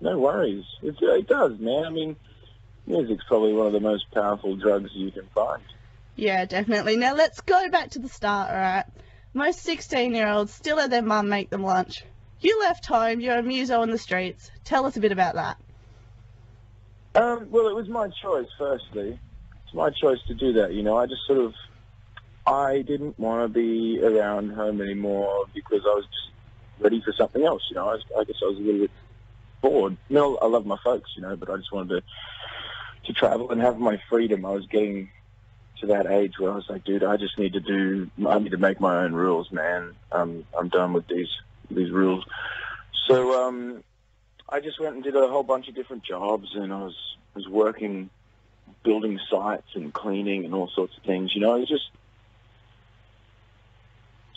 no worries. It, it does, man. I mean, music's probably one of the most powerful drugs you can find. Yeah, definitely. Now let's go back to the start, alright? Most 16 year olds still let their mum make them lunch. You left home, you're a muso on the streets. Tell us a bit about that. Um, well, it was my choice, firstly. It's my choice to do that, you know. I just sort of, I didn't want to be around home anymore because I was just ready for something else, you know. I, was, I guess I was a little bit No, I love my folks, you know, but I just wanted to to travel and have my freedom. I was getting to that age where I was like, dude, I just need to do, I need to make my own rules, man. I'm I'm done with these these rules. So um, I just went and did a whole bunch of different jobs, and I was was working, building sites and cleaning and all sorts of things. You know, it was just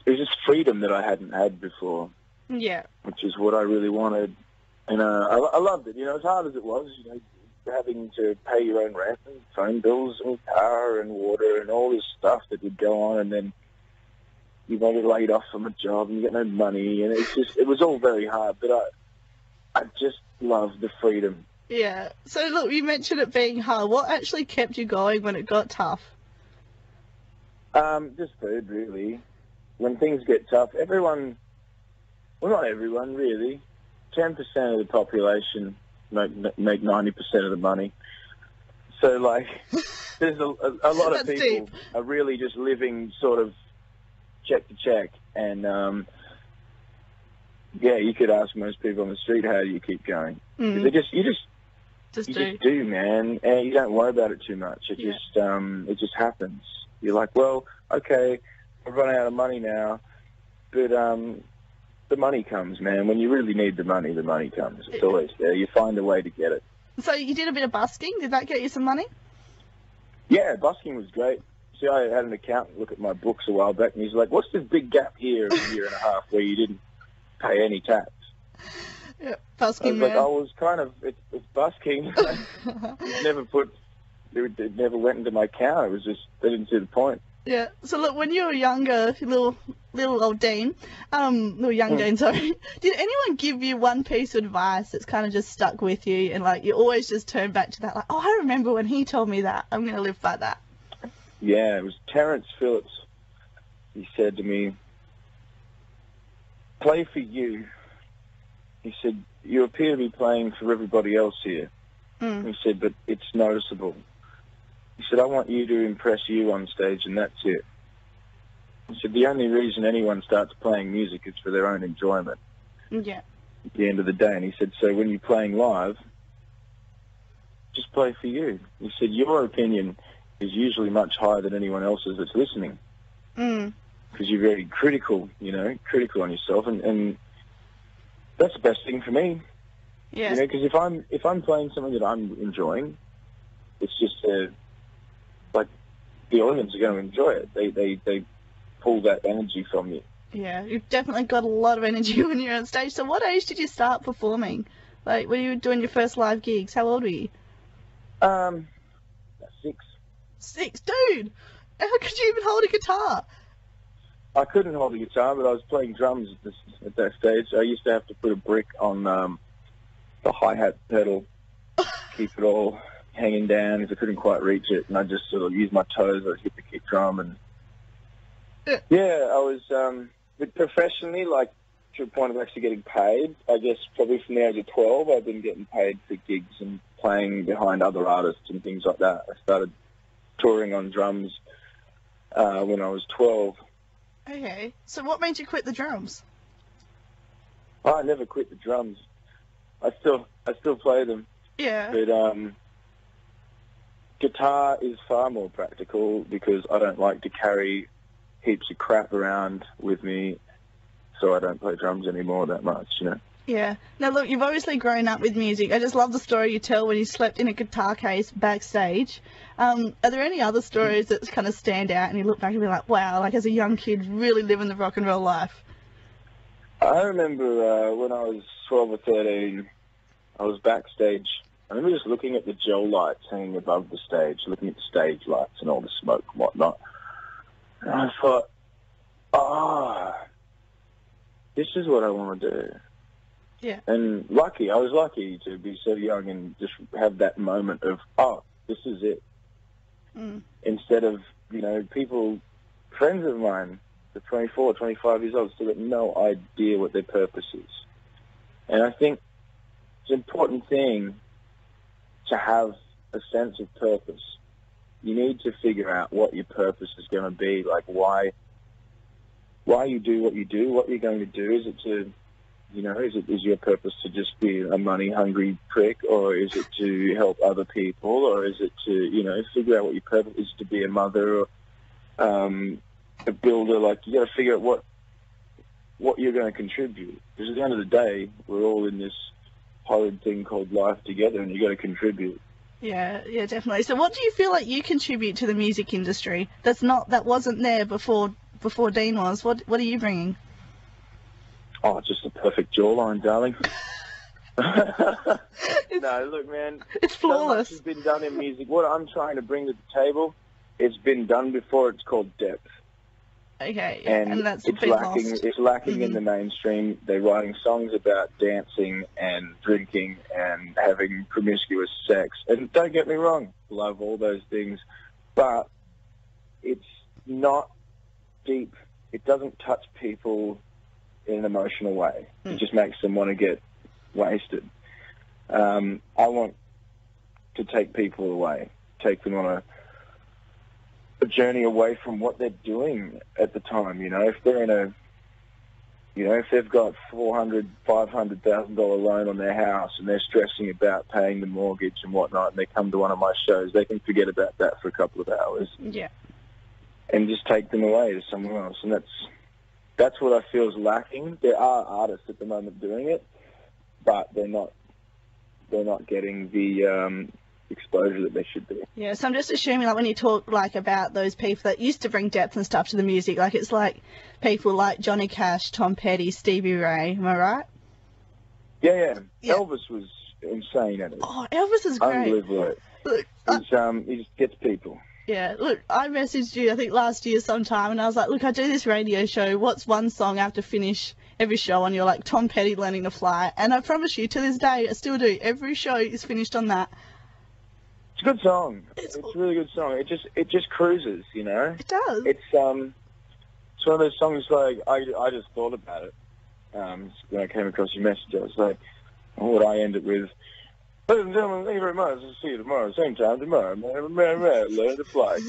it was just freedom that I hadn't had before, Yeah. which is what I really wanted. And uh, I, I loved it. You know, as hard as it was, you know, having to pay your own rent and phone bills and power and water and all this stuff that would go on, and then you might get laid off from a job and you get no money, and it's just it was all very hard. But I I just love the freedom. Yeah. So look, you mentioned it being hard. What actually kept you going when it got tough? Um, just food, really. When things get tough, everyone, well, not everyone, really. 10% of the population make, make 90% of the money. So, like, there's a, a, a lot of That's people deep. are really just living sort of check to check. And, um, yeah, you could ask most people on the street, how do you keep going? They Mm, just, you just just you do. just do, man, and you don't worry about it too much. It Yeah. just um, it just happens. You're like, well, okay, I've run out of money now, but um, the money comes, man. When you really need the money, the money comes. It's always there. You find a way to get it. So you did a bit of busking. Did that get you some money? Yeah, busking was great. See, I had an accountant look at my books a while back, and he's like, "What's this big gap here of a year and a half where you didn't pay any tax?" Yeah. I Busking was like, man. "I was kind of it's, it's busking." It never put. It, it never went into my account. It was just they didn't see the point. Yeah. So look, when you were younger, little little old Dean, um, little young Hmm. Dean, sorry, did anyone give you one piece of advice that's kind of just stuck with you, and like you always just turn back to that, like, oh, I remember when he told me that. I'm gonna live by that. Yeah, it was Terrence Phillips. He said to me, "Play for you." He said, "You appear to be playing for everybody else here." Mm. He said, "But it's noticeable." He said, "I want you to impress you on stage, and that's it." He said, "The only reason anyone starts playing music is for their own enjoyment." Yeah. at the end of the day. And he said, so when you're playing live, just play for you. He said, your opinion is usually much higher than anyone else's that's listening Mm. because you're very critical, you know, critical on yourself. And, and that's the best thing for me, Yeah. you know, because if I'm, if I'm playing something that I'm enjoying, it's just, uh, like, the audience are going to enjoy it. They, they, they pull that energy from you. Yeah, you've definitely got a lot of energy when you're on stage. So, what age did you start performing? Like, when you were doing your first live gigs, how old were you? Um, six. Six, dude. How could you even hold a guitar? I couldn't hold a guitar, but I was playing drums at, this, at that stage. I used to have to put a brick on um, the hi hat pedal, keep it all hanging down if I couldn't quite reach it, and I just sort of use my toes. I'd hit the kick drum, and Yeah. yeah, I was. Um, professionally, like to a point of actually getting paid, I guess probably from the age of twelve, I've been getting paid for gigs and playing behind other artists and things like that. I started touring on drums uh, when I was twelve. Okay, so what made you quit the drums? I never quit the drums. I still I still play them, Yeah. but um, guitar is far more practical because I don't like to carry heaps of crap around with me, so I don't play drums anymore that much. You know. Yeah. Now, look, you've obviously grown up with music. I just love the story you tell when you slept in a guitar case backstage. Um, are there any other stories that kind of stand out and you look back and be like, wow, like as a young kid, really living the rock and roll life? I remember uh, when I was 12 or 13, I was backstage. I remember just looking at the gel lights hanging above the stage, looking at the stage lights and all the smoke and whatnot. And I thought, ah, this is what I want to do. Yeah. And lucky, I was lucky to be so young and just have that moment of, oh, this is it. Mm. Instead of, you know, people, friends of mine, they're 24, 25 years old, still got no idea what their purpose is. And I think it's an important thing to have a sense of purpose. You need to figure out what your purpose is going to be, like why why you do what you do, what you're going to do. Is it to, you know, is it is your purpose to just be a money hungry prick, or is it to help other people, or is it to, you know, figure out what your purpose is to be a mother or um, a builder? Like you got to figure out what what you're going to contribute. Because at the end of the day, we're all in this horrid thing called life together, and you got to contribute. Yeah, yeah, definitely. So, what do you feel like you contribute to the music industry that's not that wasn't there before before Dean was? What What are you bringing? Oh, just a perfect jawline, darling. no, look, man. It's So flawless. has been done in music. What I'm trying to bring to the table, it's been done before. It's called depth, Okay, yeah, and, and, that's it's lacking. lost. It's lacking in Mhm. the mainstream. They're writing songs about dancing and drinking and having promiscuous sex. And don't get me wrong, love all those things, but it's not deep. It doesn't touch people in an emotional way. It Mm. just makes them want to get wasted. Um, I want to take people away, take them on a, a journey away from what they're doing at the time. You know, if they're in a, you know, if they've got four hundred, five hundred thousand dollar loan on their house and they're stressing about paying the mortgage and whatnot, and they come to one of my shows, they can forget about that for a couple of hours Yeah, and just take them away to somewhere else. And that's that's what I feel is lacking. There are artists at the moment doing it, but they're not they're not getting the um, exposure that they should be. yeah. So I'm just assuming, like, when you talk like about those people that used to bring depth and stuff to the music, like it's like people like Johnny Cash, Tom Petty, Stevie Ray. Am I right? Yeah, yeah. Yeah. Elvis was insane at it. Oh, Elvis is great. Unbelievable. Look, I- um he just gets people. Yeah, look, I messaged you I think last year sometime, and I was like, look, I do this radio show. What's one song I have to finish every show on? You're like Tom Petty learning to fly, and I promise you, to this day, I still do. Every show is finished on that. It's a good song. It's- It's, a really good song. It just it just cruises, you know. It does. It's um it's one of those songs like I I just thought about it. Um when I came across your message I was like, what would I end it with? Ladies and gentlemen, thank you very much. I'll see you tomorrow, same time tomorrow. Man, man, man, Learn to fly.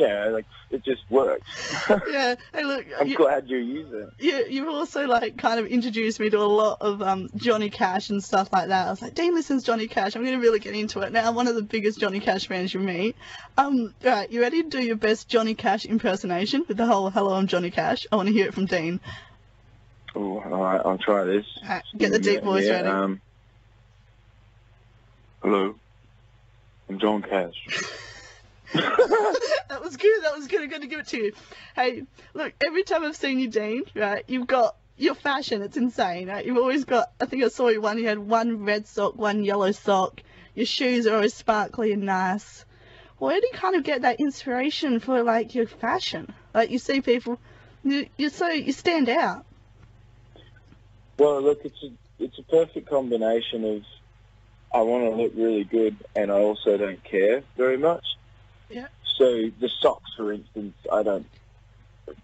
Like it just works. yeah. Hey, look, I'm you, glad you use it. you, you've also like kind of introduced me to a lot of um, Johnny Cash and stuff like that. I was like, Dean listens to Johnny Cash. I'm going to really get into it. Now I'm one of the biggest Johnny Cash fans you meet. Um, right, you ready to do your best Johnny Cash impersonation with the whole "Hello, I'm Johnny Cash"? I want to hear it from Dean. Oh, all right, I'll try this. Alright, get the deep voice Yeah, ready. Um, hello, I'm John Cash. that was good. That was good. I'm going to give it to you. Hey, look, every time I've seen you, Dean, right, you've got your fashion. It's insane, right? You've always got, I think I saw you one, you had one red sock, one yellow sock. Your shoes are always sparkly and nice. Where do you kind of get that inspiration for, like, your fashion? Like, you see people, you, you're so, you stand out. Well, look, it's a it's a perfect combination of I want to look really good and I also don't care very much. Yeah. So the socks, for instance, I don't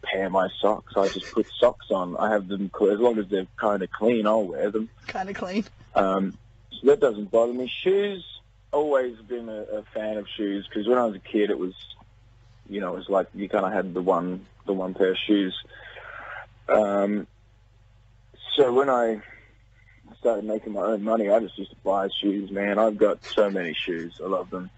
pair my socks. I just put socks on. I have them as long as they're kind of clean. I'll wear them. Kind of clean. Um, so that doesn't bother me. Shoes, always been a, a fan of shoes because when I was a kid, it was, you know, it was like you kind of had the one, the one pair of shoes. Um, so when I started making my own money, I just used to buy shoes. Man, I've got so many shoes. I love them,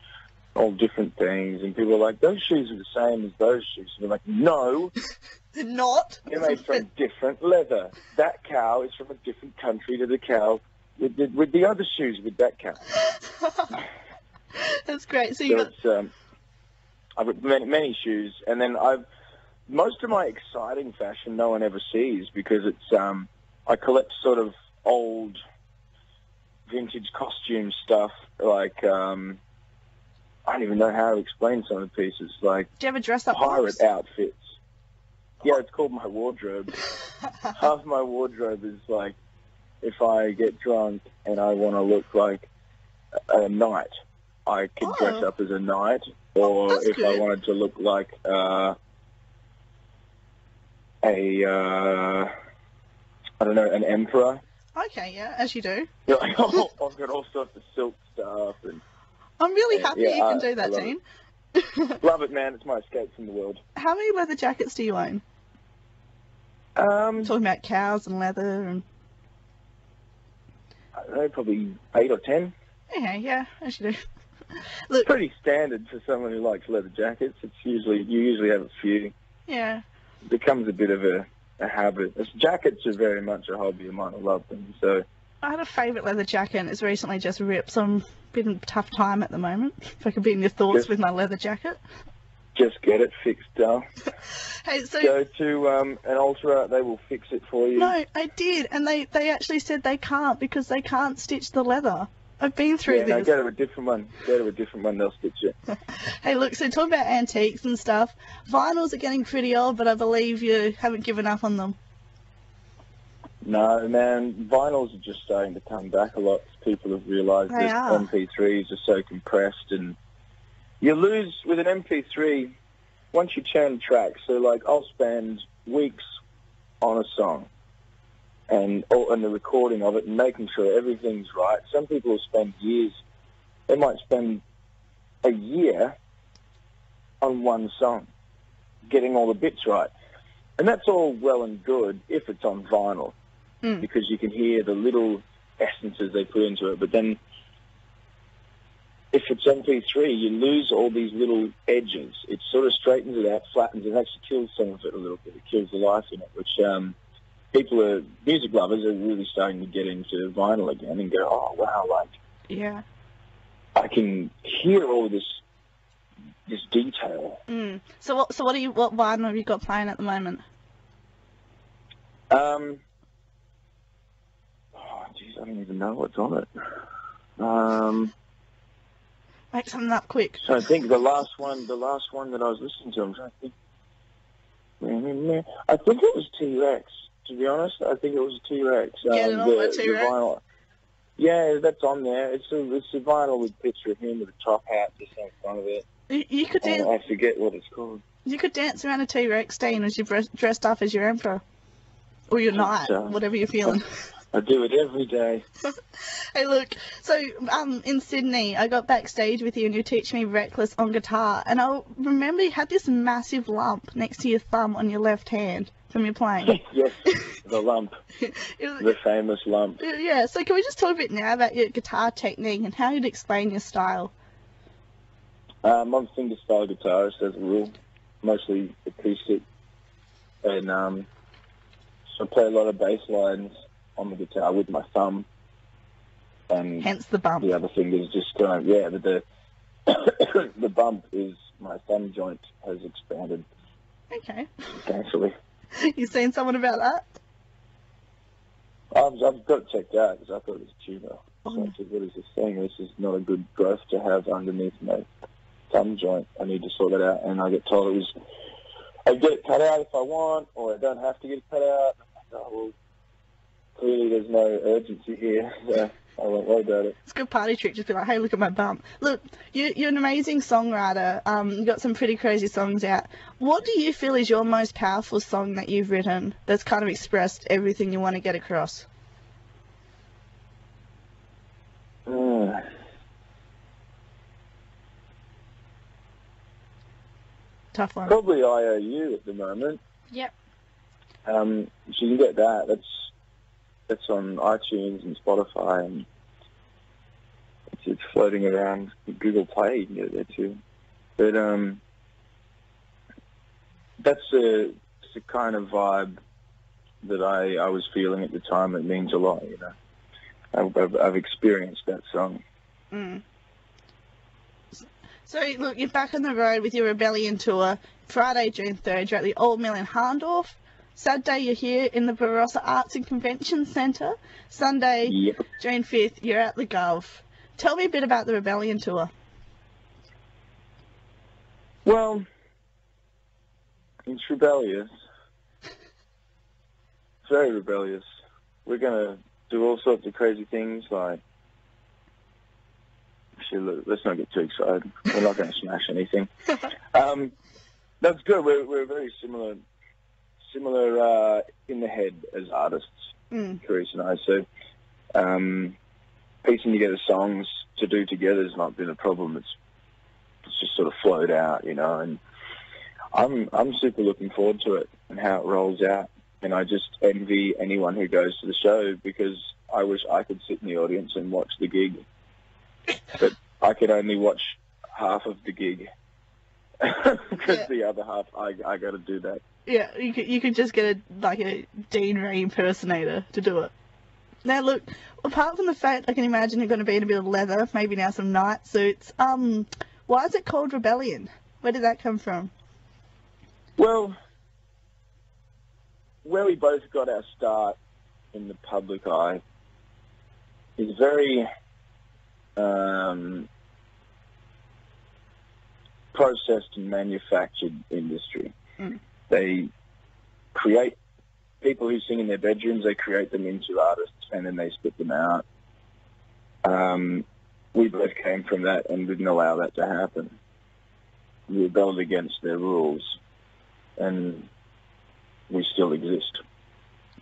all different things. And people are like, "Those shoes are the same as those shoes." And I'm like, "No, They're not. they're made from different leather. That cow is from a different country to the cow with the, with the other shoes with that cow." That's great. So you So got, um, I've got many, many shoes, and then I've most of my exciting fashion no one ever sees because it's um, I collect sort of old vintage costume stuff like um, I don't even know how to explain some of the pieces like do you ever dress up pirate outfits. Yeah, it's called my wardrobe. Half my wardrobe is like if I get drunk and I want to look like a knight, I could dress Oh. up as a knight. Or That's if I wanted to look like uh, a, uh, I don't know, an emperor. Okay, yeah, as you do. Know, I've got all sorts of silk stuff and I'm really Yeah, happy yeah, you can I- do that, Dean. love it, man. It's my escape from the world. How many leather jackets do you own? Um, Talking about cows and leather and I don't know, probably eight or ten. okay, yeah, as you do. Look, Pretty standard for someone who likes leather jackets. It's usually you usually have a few. yeah, It becomes a bit of a, a habit. It's, jackets are very much a hobby of mine. I love them. So I had a favourite leather jacket and it's recently just ripped, so I'm a bit in a tough time at the moment. If I could be in your thoughts Yes. with my leather jacket. just get it fixed up. Hey, so Go to um, an Ultra. They will fix it for you. no, I did, and they they actually said they can't because they can't stitch the leather. I've been through yeah, no, go to a different one. Go to a different one. They'll stitch it. Hey, look, so talking about antiques and stuff, vinyls are getting pretty old, but I believe you haven't given up on them. No, man, vinyls are just starting to come back a lot. People have realised that are. MP3s are so compressed, and you lose with an MP3 once you turn tracks. So, like, I'll spend weeks on a song and or, and the recording of it and making sure everything's right. Some people will spend years. They might spend a year on one song, getting all the bits right. And that's all well and good if it's on vinyl Mm. because you can hear the little essences they put into it. But then if it's MP3, you lose all these little edges. It sort of straightens it out, flattens it, actually kills some of it a little bit. It kills the life in it, which um, people are, music lovers are really starting to get into vinyl again and go, oh, wow, like, Yeah. I can hear all this this detail. Mm. So what? So what are you? What vinyl have you got playing at the moment? Um, oh, jeez, I don't even know what's on it. Um, Make something up quick. So I think the last one, the last one that I was listening to, I'm trying to think. I think it was T Rex. To be honest, I think it was a T Rex. Get it on by T-Rex? Yeah, that's on there. It's a it's a vinyl with a picture of him with a top hat just in front of it. You, you could dance. I forget what it's called. You could dance around a T-Rex, Dean, as you're dressed up as your emperor, or your knight, uh, whatever you're feeling. I do it every day. Hey, look. So, um, in Sydney, I got backstage with you, and you teach me "Reckless" on guitar, and I remember you had this massive lump next to your thumb on your left hand from your playing. yes, the lump, the famous lump. yeah. So, can we just talk a bit now about your guitar technique and how you'd explain your style? Um, I'm a fingerstyle guitarist as a rule, mostly acoustic, and um, so I play a lot of bass lines on the guitar with my thumb, and Hence the bump. the other fingers just kind of yeah. But the the bump is my thumb joint has expanded Okay. substantially. You seen someone about that? I've, I've got it checked out because I thought it was a tumor. Oh. So. I said, what is this thing? This is not a good growth to have underneath my thumb joint. I need to sort it out. And I get told it was, I get it cut out if I want, or I don't have to get it cut out. Oh, well, clearly there's no urgency here, so I won't worry about it. It's a good party trick. Just be like, hey, look at my bump. Look, you, you're an amazing songwriter. Um, you got some pretty crazy songs out. What do you feel is your most powerful song that you've written that's kind of expressed everything you want to get across? Uh, Tough one. probably IOU at the moment. Yep. Um, so you can get that. That's that's on iTunes and Spotify, and it's, it's floating around Google Play. You can get it there too. But um, that's it's a kind of vibe that I I was feeling at the time. It means a lot, you know. I've, I've, I've experienced that song. Mm. So, look, you're back on the road with your Rebellion tour. Friday, June 3rd, you're at the Old Mill in Hahndorf. Saturday, you're here in the Barossa Arts and Convention Centre. Sunday, Yep. June 5th, you're at the Gov. Tell me a bit about the Rebellion tour. Well, it's rebellious. It's very rebellious. We're gonna do all sorts of crazy things like. Actually, look, let's not get too excited. We're not going to smash anything. Um, that's good. We're we're very similar, similar uh, in the head as artists, Mm. Karise and I. So, um, piecing together songs to do together has not been a problem. It's it's just sort of flowed out, you know. And I'm I'm super looking forward to it and how it rolls out. And I just envy anyone who goes to the show because I wish I could sit in the audience and watch the gig, but I could only watch half of the gig because Yeah. the other half I I got to do that. Yeah, you could you could just get a like a Dean Ray impersonator to do it. Now look, apart from the fact I can imagine you're going to be in a bit of leather, maybe now some night suits. Um, why is it called Rebellion? Where did that come from? Well, where we both got our start in the public eye is very um, processed and manufactured industry. Mm. They create people who sing in their bedrooms. They create them into artists, and then they spit them out. Um, we both came from that and didn't allow that to happen. We rebelled against their rules and we still exist.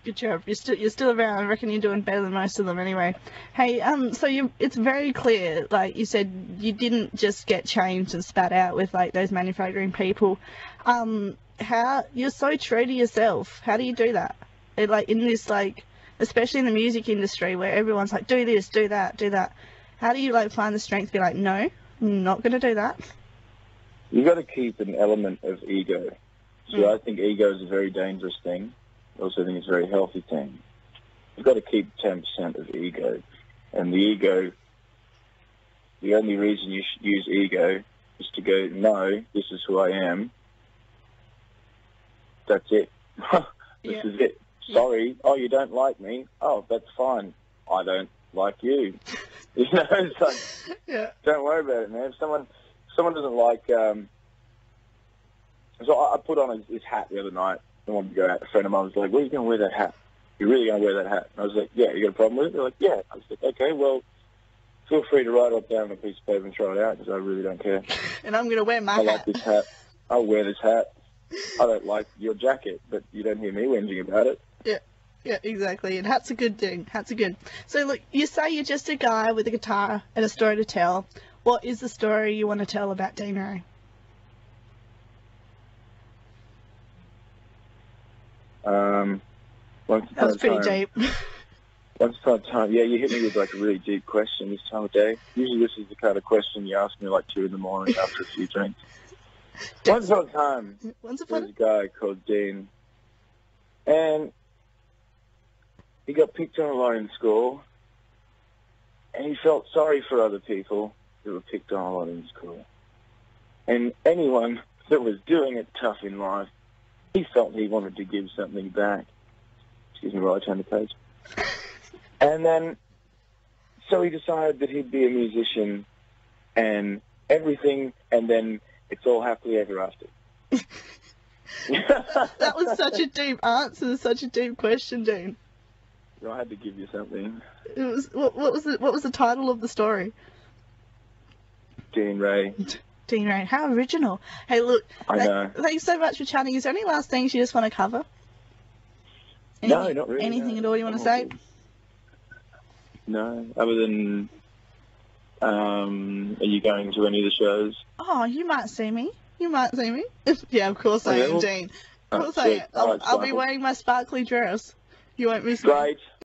Good job. You're still you're still around. I reckon you're doing better than most of them anyway. Hey, um, so you it's very clear. Like you said, you didn't just get changed and spat out with like those manufacturing people. Um, how you're so true to yourself. How do you do that? It, like in this like, especially in the music industry where everyone's like, do this, do that, do that. How do you like find the strength to be like, no, I'm not gonna do that. You've got to keep an element of ego. So Mm. I think ego is a very dangerous thing. I also think it's a very healthy thing. You've got to keep 10% of ego. And the ego, the only reason you should use ego is to go, no, this is who I am. That's it. this Yeah. is it. Sorry. Oh, you don't like me? Oh, that's fine. I don't like you. you know, it's like, Yeah. don't worry about it, man. If someone, if someone doesn't like, um, so I, I put on this hat the other night. I wanted to go out. A friend of mine was like, "Where are you going to wear that hat? You're really going to wear that hat?" And I was like, "Yeah." You got a problem with it? They're like, "Yeah." I was like, "Okay, well, feel free to write it down on a piece of paper and try it out because I really don't care. And I'm gonna wear my I like this hat. I'll wear this hat. I don't like your jacket, but you don't hear me whinging about it. Yeah, Yeah, exactly. And hats are good thing. Hats are good. So look, you say you're just a guy with a guitar and a story to tell. What is the story you want to tell about Dean Ray? Um, once That was pretty time, deep. Once upon a time, yeah, you hit me with like a really deep question this time of day. Usually, this is the kind of question you ask me like two in the morning after a few drinks. Once upon a time, Once there upon was a guy called Dean, and he got picked on a lot in school, and he felt sorry for other people who were picked on a lot in school. And anyone that was doing it tough in life, he felt he wanted to give something back. Excuse me while I turn the page. And then, so he decided that he'd be a musician and everything, and then it's all happily ever after. that was such a deep answer, such a deep question, Dean. I had to give you something. It was what, what was the what was the title of the story? Dean Ray. Dean Ray. How original. Hey, look. I th- know. Thanks so much for chatting. Is there any last things you just want to cover? No, Anything- not really, Anything no. at all you want to say? No, other than, um, are you going to any of the shows? Oh, you might see me. You might see me. yeah, of course I am, Dean. Oh, Of course I am. I'll, right, I'll be wearing my sparkly dress. You won't miss me. Great.